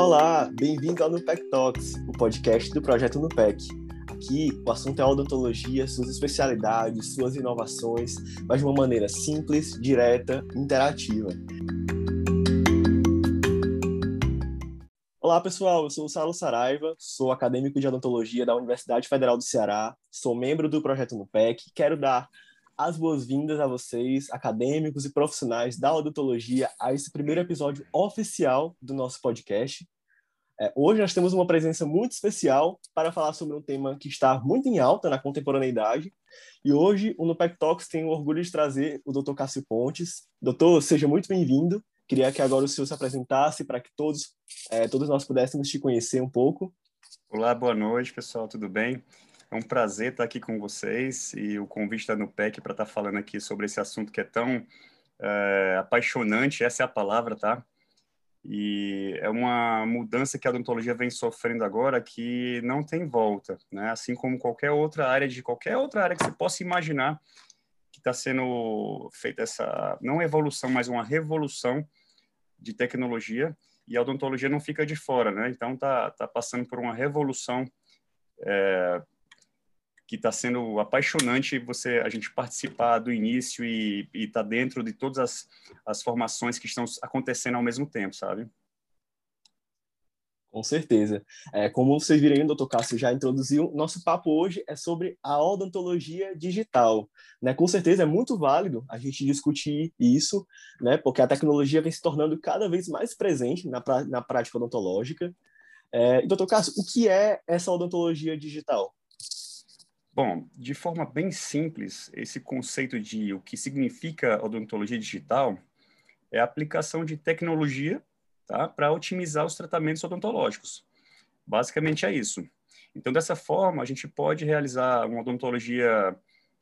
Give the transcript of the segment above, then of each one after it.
Olá, bem-vindo ao Nupec Talks, o podcast do projeto Nupec. Aqui, o assunto é odontologia, suas especialidades, suas inovações, mas de uma maneira simples, direta e interativa. Olá, pessoal. Eu sou o Saulo Saraiva, sou acadêmico de odontologia da Universidade Federal do Ceará, sou membro do projeto NUPEC. Quero dar as boas-vindas a vocês, acadêmicos e profissionais da odontologia, a esse primeiro episódio oficial do nosso podcast. É, hoje nós temos uma presença muito especial para falar sobre um tema que está muito em alta na contemporaneidade. E hoje o Nupec Talks tem o orgulho de trazer o Dr. Cássio Pontes. Doutor, seja muito bem-vindo. Queria que agora o senhor se apresentasse para que todos, é, todos nós pudéssemos te conhecer um pouco. Olá, boa noite, pessoal, tudo bem? É um prazer estar aqui com vocês e o convite da NUPEC para estar falando aqui sobre esse assunto que é tão é, apaixonante, essa é a palavra, tá? E é uma mudança que a odontologia vem sofrendo agora que não tem volta, né? Assim como qualquer outra área de qualquer outra área que você possa imaginar que está sendo feita essa não evolução, mas uma revolução de tecnologia e a odontologia não fica de fora, né? Então tá tá passando por uma revolução é, que está sendo apaixonante você a gente participar do início e estar tá dentro de todas as, as formações que estão acontecendo ao mesmo tempo, sabe? Com certeza. É, como vocês viram, o doutor Cássio já introduziu, nosso papo hoje é sobre a odontologia digital. Né? Com certeza é muito válido a gente discutir isso, né? porque a tecnologia vem se tornando cada vez mais presente na, na prática odontológica. É, doutor Cássio, o que é essa odontologia digital? Bom, de forma bem simples, esse conceito de o que significa odontologia digital é a aplicação de tecnologia tá, para otimizar os tratamentos odontológicos. Basicamente é isso. Então, dessa forma, a gente pode realizar uma odontologia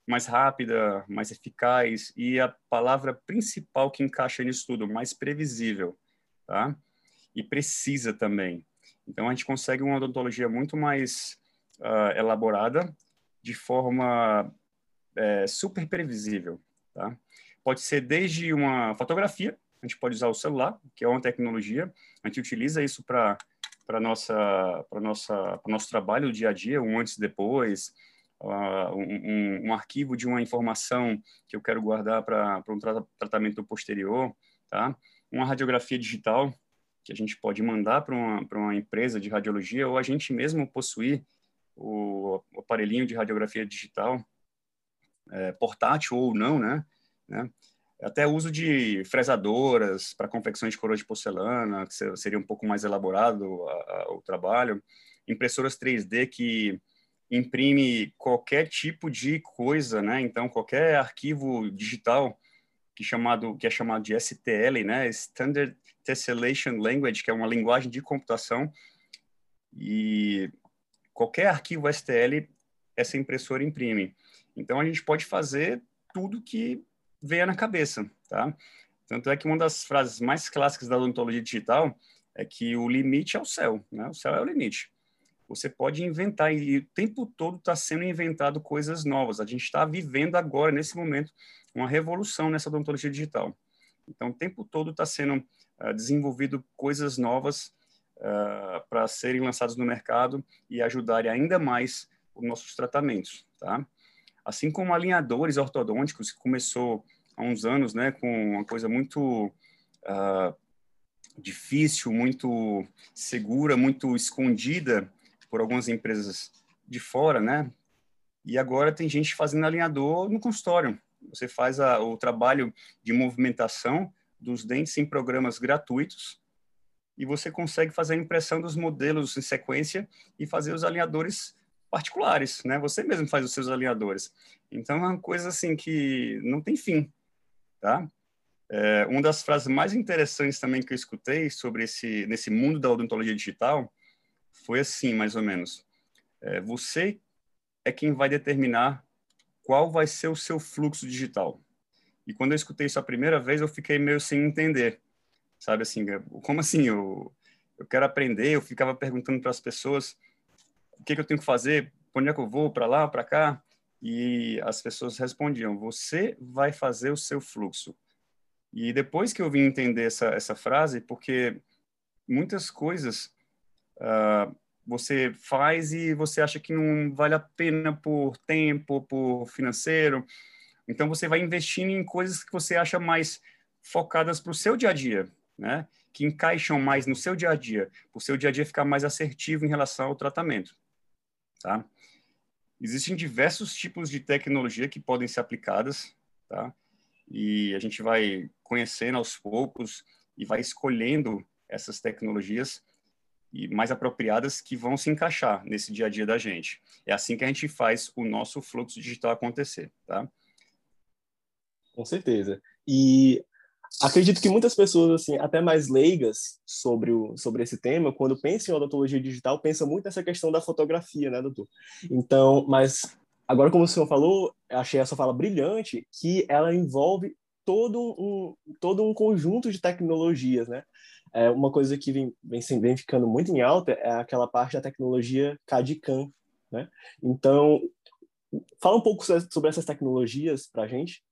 mais rápida, mais eficaz e a palavra principal que encaixa nisso tudo, mais previsível, tá? E precisa também. Então, a gente consegue uma odontologia muito mais uh, elaborada de forma é, super previsível. Tá? Pode ser desde uma fotografia, a gente pode usar o celular, que é uma tecnologia, a gente utiliza isso para para nossa para nossa para nosso trabalho dia a dia, um antes e depois, uh, um, um, arquivo de uma informação que eu quero guardar para um tra tratamento posterior, tá? Uma radiografia digital que a gente pode mandar para uma uma empresa de radiologia ou a gente mesmo possuir o, aparelhinho de radiografia digital, é, portátil ou não, né? né? Até uso de fresadoras para confecções de coroa de porcelana, que seria um pouco mais elaborado a, a, o trabalho. Impressoras 3D que imprime qualquer tipo de coisa, né? Então, qualquer arquivo digital que, chamado, que é chamado de STL, né? Standard Tessellation Language, que é uma linguagem de computação. E qualquer arquivo STL, essa impressora imprime. Então, a gente pode fazer tudo que venha na cabeça, tá? Tanto é que uma das frases mais clássicas da odontologia digital é que o limite é o céu, né? O céu é o limite. Você pode inventar e o tempo todo está sendo inventado coisas novas. A gente está vivendo agora, nesse momento, uma revolução nessa odontologia digital. Então, o tempo todo está sendo uh, desenvolvido coisas novas uh, para serem lançados no mercado e ajudarem ainda mais os nossos tratamentos, tá? Assim como alinhadores ortodônticos, que começou há uns anos, né, com uma coisa muito uh, difícil, muito segura, muito escondida por algumas empresas de fora, né? E agora tem gente fazendo alinhador no consultório. Você faz a, o trabalho de movimentação dos dentes em programas gratuitos e você consegue fazer a impressão dos modelos em sequência e fazer os alinhadores particulares, né? Você mesmo faz os seus alinhadores. Então, é uma coisa assim que não tem fim, tá? É, uma das frases mais interessantes também que eu escutei sobre esse nesse mundo da odontologia digital foi assim, mais ou menos: é, você é quem vai determinar qual vai ser o seu fluxo digital. E quando eu escutei isso a primeira vez, eu fiquei meio sem entender sabe assim, como assim, eu, eu quero aprender, eu ficava perguntando para as pessoas o que, que, eu tenho que fazer, onde é que eu vou, para lá, para cá, e as pessoas respondiam, você vai fazer o seu fluxo. E depois que eu vim entender essa, essa frase, porque muitas coisas uh, você faz e você acha que não vale a pena por tempo, por financeiro. Então você vai investindo em coisas que você acha mais focadas para o seu dia a dia, né? Que encaixam mais no seu dia a dia, para o seu dia a dia ficar mais assertivo em relação ao tratamento, tá? Existem diversos tipos de tecnologia que podem ser aplicadas, tá? E a gente vai conhecendo aos poucos e vai escolhendo essas tecnologias e mais apropriadas que vão se encaixar nesse dia a dia da gente. É assim que a gente faz o nosso fluxo digital acontecer, tá? Com certeza. E acredito que muitas pessoas, assim, até mais leigas sobre, o, sobre esse tema, quando pensam em odontologia digital, pensam muito nessa questão da fotografia, né, doutor? Então, mas agora, como o senhor falou, achei essa fala brilhante, que ela envolve todo um, todo um conjunto de tecnologias, né? É, uma coisa que vem, vem, vem ficando muito em alta é aquela parte da tecnologia CAD-CAM, né? Então, fala um pouco sobre essas tecnologias para a gente.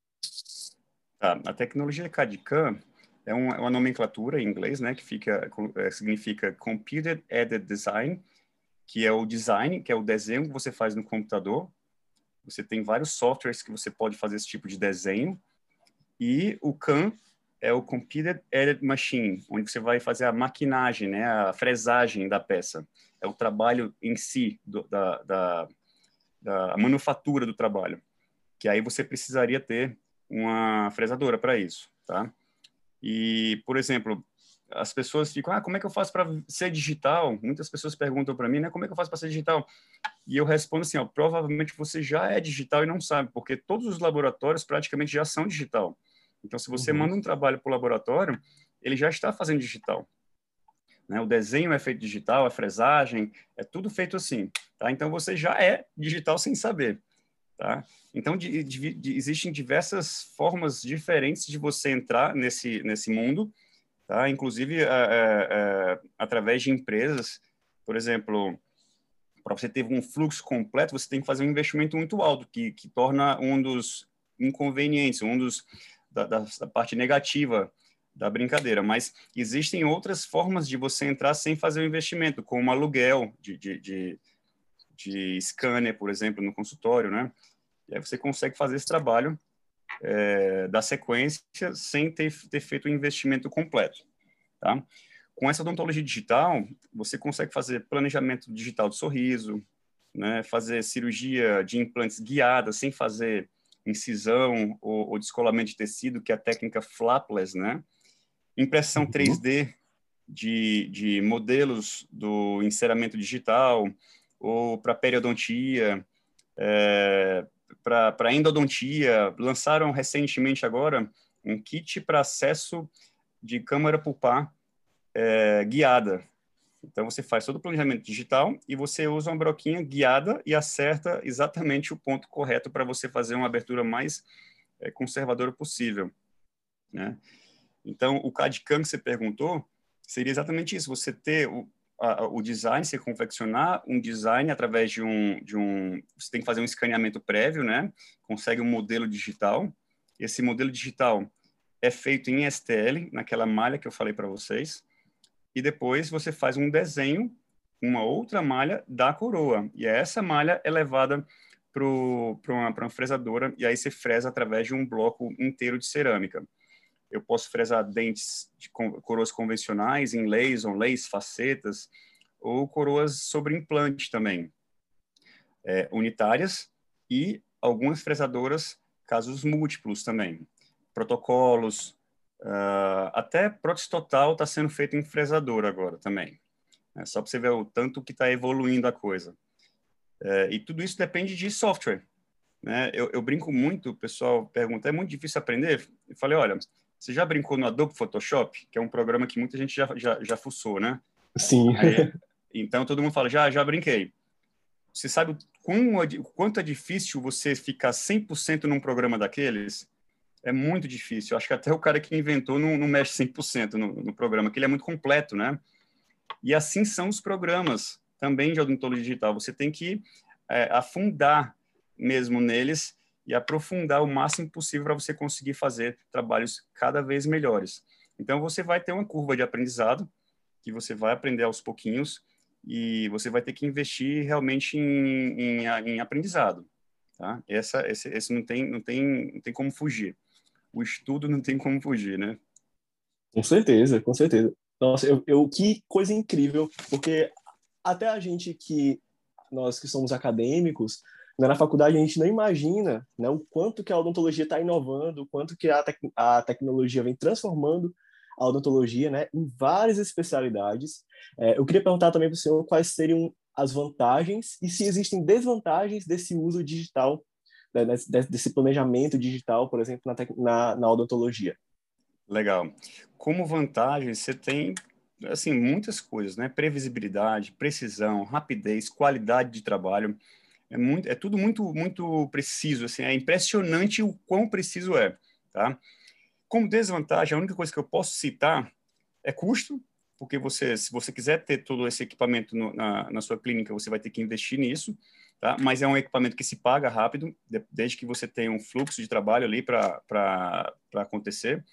Tá, a tecnologia CAD-CAM é uma, é uma, nomenclatura em inglês, né, que fica, é, significa Computer Aided Design, que é o design, que é o desenho que você faz no computador. Você tem vários softwares que você pode fazer esse tipo de desenho. E o CAM é o Computer Aided Machine, onde você vai fazer a maquinagem, né, a fresagem da peça. É o trabalho em si, do, da, da, da manufatura do trabalho. Que aí você precisaria ter uma fresadora para isso, tá? E, por exemplo, as pessoas ficam, ah, como é que eu faço para ser digital? Muitas pessoas perguntam para mim, né, como é que eu faço para ser digital? E eu respondo assim, ó, provavelmente você já é digital e não sabe, porque todos os laboratórios praticamente já são digital. Então, se você uhum. manda um trabalho para o laboratório, ele já está fazendo digital. Né? O desenho é feito digital, a fresagem, é tudo feito assim. Tá? Então, você já é digital sem saber. Tá? Então, de, de, de, existem diversas formas diferentes de você entrar nesse, nesse mundo, tá? inclusive é, é, através de empresas. Por exemplo, para você ter um fluxo completo, você tem que fazer um investimento muito alto, que, que torna um dos inconvenientes, um dos da, da, da parte negativa da brincadeira, mas existem outras formas de você entrar sem fazer o investimento, como aluguel de, de, de, de scanner, por exemplo, no consultório, né? E aí você consegue fazer esse trabalho é, da sequência sem ter, ter feito o investimento completo, tá? Com essa odontologia digital, você consegue fazer planejamento digital de sorriso, né? Fazer cirurgia de implantes guiada sem fazer incisão ou, ou descolamento de tecido, que é a técnica flapless, né? Impressão 3D uhum. de, de modelos do enceramento digital ou para periodontia, é, para endodontia. Lançaram recentemente agora um kit para acesso de câmara pulpar é, guiada, então, você faz todo o planejamento digital e você usa uma broquinha guiada e acerta exatamente o ponto correto para você fazer uma abertura mais é, conservadora possível. Né? Então, o CAD-CAM que você perguntou seria exatamente isso, você ter o design, você confeccionar um design através de um, de um... Você tem que fazer um escaneamento prévio, né? Consegue um modelo digital. Esse modelo digital é feito em STL, naquela malha que eu falei para vocês e depois você faz um desenho, uma outra malha da coroa. E essa malha é levada para uma, uma fresadora e aí você fresa através de um bloco inteiro de cerâmica. Eu posso fresar dentes de coroas convencionais, em laser, leis, facetas, ou coroas sobre implante também, é, unitárias, e algumas fresadoras, casos múltiplos também. Protocolos, Uh, até prótese total está sendo feito em fresador agora também. É só para você ver o tanto que está evoluindo a coisa. É, e tudo isso depende de software. Né? Eu, eu, brinco muito, o pessoal pergunta, é muito difícil aprender? Eu falei, olha, você já brincou no Adobe Photoshop, que é um programa que muita gente já, já, já fuçou, né? Sim. Aí, então todo mundo fala, já, já brinquei. Você sabe o quanto é difícil você ficar 100% num programa daqueles? é muito difícil. Acho que até o cara que inventou não, não mexe 100% no, no programa, que ele é muito completo, né? E assim são os programas também de odontologia digital. Você tem que é, afundar mesmo neles e aprofundar o máximo possível para você conseguir fazer trabalhos cada vez melhores. Então, você vai ter uma curva de aprendizado, que você vai aprender aos pouquinhos e você vai ter que investir realmente em, em, em aprendizado, tá? Essa, esse, esse não tem, não tem, não tem como fugir. O estudo não tem como fugir, né? Com certeza, com certeza. Nossa, eu, eu que coisa incrível, porque até a gente que nós que somos acadêmicos, na faculdade a gente não imagina né, o quanto que a odontologia está inovando, o quanto que a, tec a tecnologia vem transformando a odontologia né, em várias especialidades. É, eu queria perguntar também para o senhor quais seriam as vantagens e se existem desvantagens desse uso digital, né, desse planejamento digital, por exemplo, na, na, na odontologia. Legal. Como vantagem, você tem assim muitas coisas, né? Previsibilidade, precisão, rapidez, qualidade de trabalho. É muito, é tudo muito, muito preciso. Assim, é impressionante o quão preciso é, tá? Como desvantagem, a única coisa que eu posso citar é custo, porque você, se você quiser ter todo esse equipamento no, na, na sua clínica, você vai ter que investir nisso, tá? Mas é um equipamento que se paga rápido, desde que você tenha um fluxo de trabalho ali para acontecer.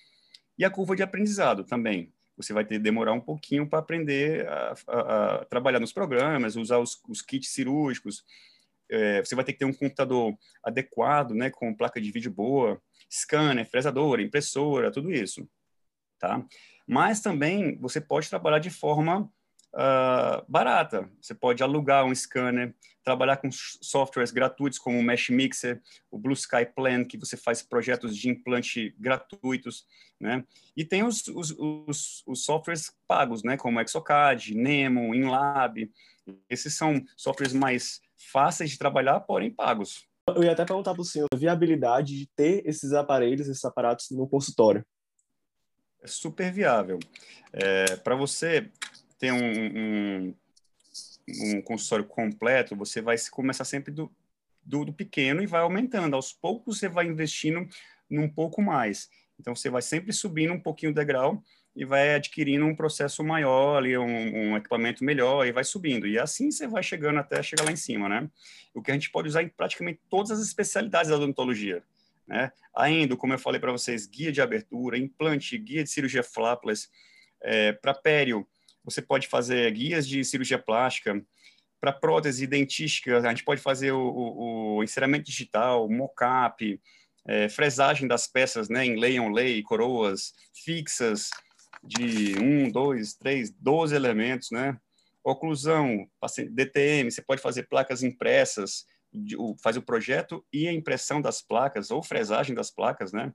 E a curva de aprendizado também. Você vai ter que demorar um pouquinho para aprender a, a, a, trabalhar nos programas, usar os, os kits cirúrgicos. É, você vai ter que ter um computador adequado, né, com placa de vídeo boa, scanner, fresadora, impressora, tudo isso, tá? Mas também você pode trabalhar de forma uh, barata. Você pode alugar um scanner, trabalhar com softwares gratuitos como o Mesh Mixer, o Blue Sky Plan, que você faz projetos de implante gratuitos, né? E tem os, os, os, os softwares pagos, né? Como Exocad, Nemo, InLab. Esses são softwares mais fáceis de trabalhar, porém pagos. Eu ia até perguntar para o senhor a viabilidade de ter esses aparelhos, esses aparatos no consultório. É super viável. É, para você ter um, um, um, consultório completo, você vai começar sempre do, do, do, pequeno e vai aumentando. Aos poucos você vai investindo num pouco mais. Então você vai sempre subindo um pouquinho o degrau e vai adquirindo um processo maior, ali, um, um, equipamento melhor e vai subindo. E assim você vai chegando até chegar lá em cima, né? O que a gente pode usar em praticamente todas as especialidades da odontologia. Né? Ainda, como eu falei para vocês, guia de abertura, implante, guia de cirurgia flapless, é, para pério, você pode fazer guias de cirurgia plástica. Para prótese dentística, a gente pode fazer o, o, o enceramento digital, mocap, é, fresagem das peças né, em lay on lay, coroas fixas de um, dois, três, doze elementos, né? Oclusão, DTM, você pode fazer placas impressas, fazer o projeto e a impressão das placas, ou fresagem das placas, né?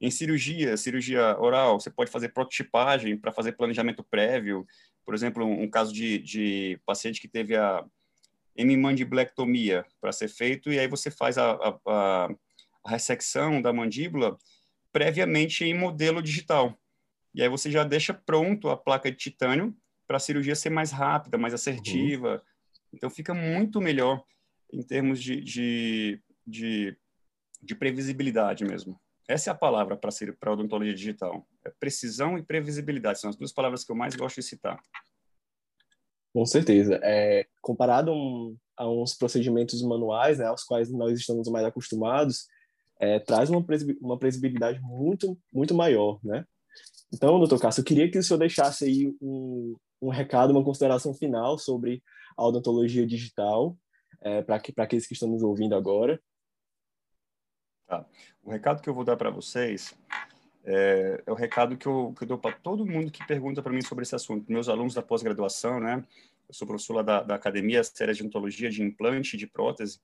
Em cirurgia, cirurgia oral, você pode fazer prototipagem para fazer planejamento prévio. Por exemplo, um, caso de, de paciente que teve a hemimandiblectomia para ser feito, e aí você faz a, a, a ressecção da mandíbula previamente em modelo digital. E aí você já deixa pronto a placa de titânio para a cirurgia ser mais rápida, mais assertiva. Uhum. Então fica muito melhor em termos de, de, de, de previsibilidade mesmo. Essa é a palavra para a odontologia digital. É precisão e previsibilidade. São as duas palavras que eu mais gosto de citar. Com certeza. É, comparado um, a uns procedimentos manuais, né, aos quais nós estamos mais acostumados, é, traz uma, uma previsibilidade muito, muito maior, né? Então, doutor Cássio, eu queria que o senhor deixasse aí um, um recado, uma consideração final sobre a odontologia digital, é, para aqueles que estão nos ouvindo agora, Tá. O recado que eu vou dar para vocês é, é, o recado que eu, que eu dou para todo mundo que pergunta para mim sobre esse assunto. Meus alunos da pós-graduação, né? Eu sou professor da, da Academia Séria de Odontologia de Implante de Prótese.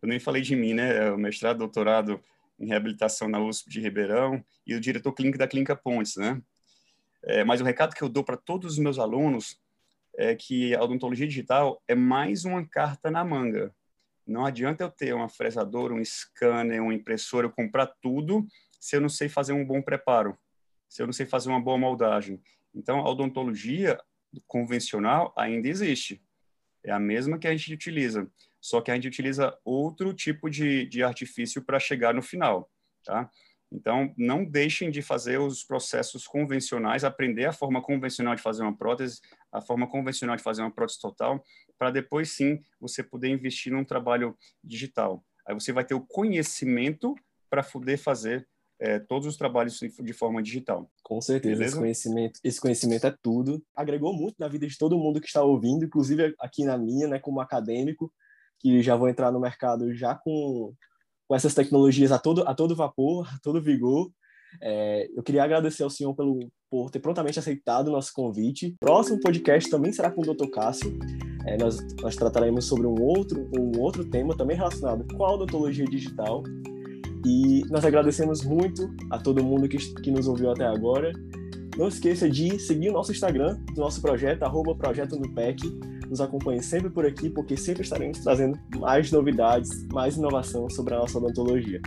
Eu nem falei de mim, né? É o mestrado, doutorado em reabilitação na USP de Ribeirão e o diretor clínico da Clínica Pontes, né? É, mas o recado que eu dou para todos os meus alunos é que a odontologia digital é mais uma carta na manga. Não adianta eu ter uma fresadora, um scanner, uma impressora, eu comprar tudo se eu não sei fazer um bom preparo, se eu não sei fazer uma boa moldagem. Então, a odontologia convencional ainda existe. É a mesma que a gente utiliza, só que a gente utiliza outro tipo de, de artifício para chegar no final, tá? Então, não deixem de fazer os processos convencionais, aprender a forma convencional de fazer uma prótese, a forma convencional de fazer uma prótese total, para depois sim você poder investir num trabalho digital. Aí você vai ter o conhecimento para poder fazer é, todos os trabalhos de forma digital. Com certeza, esse conhecimento, esse conhecimento é tudo. Agregou muito na vida de todo mundo que está ouvindo, inclusive aqui na minha, né, como acadêmico, que já vou entrar no mercado já com, com essas tecnologias a todo, a todo vapor, a todo vigor. É, eu queria agradecer ao senhor pelo, por ter prontamente aceitado o nosso convite. Próximo podcast também será com o Dr. Cássio. É, nós, nós trataremos sobre um outro, um outro tema também relacionado com a odontologia digital. E nós agradecemos muito a todo mundo que, que nos ouviu até agora. Não esqueça de seguir o nosso Instagram, do nosso projeto, arroba Projeto no PEC. Nos acompanhe sempre por aqui, porque sempre estaremos trazendo mais novidades, mais inovação sobre a nossa odontologia.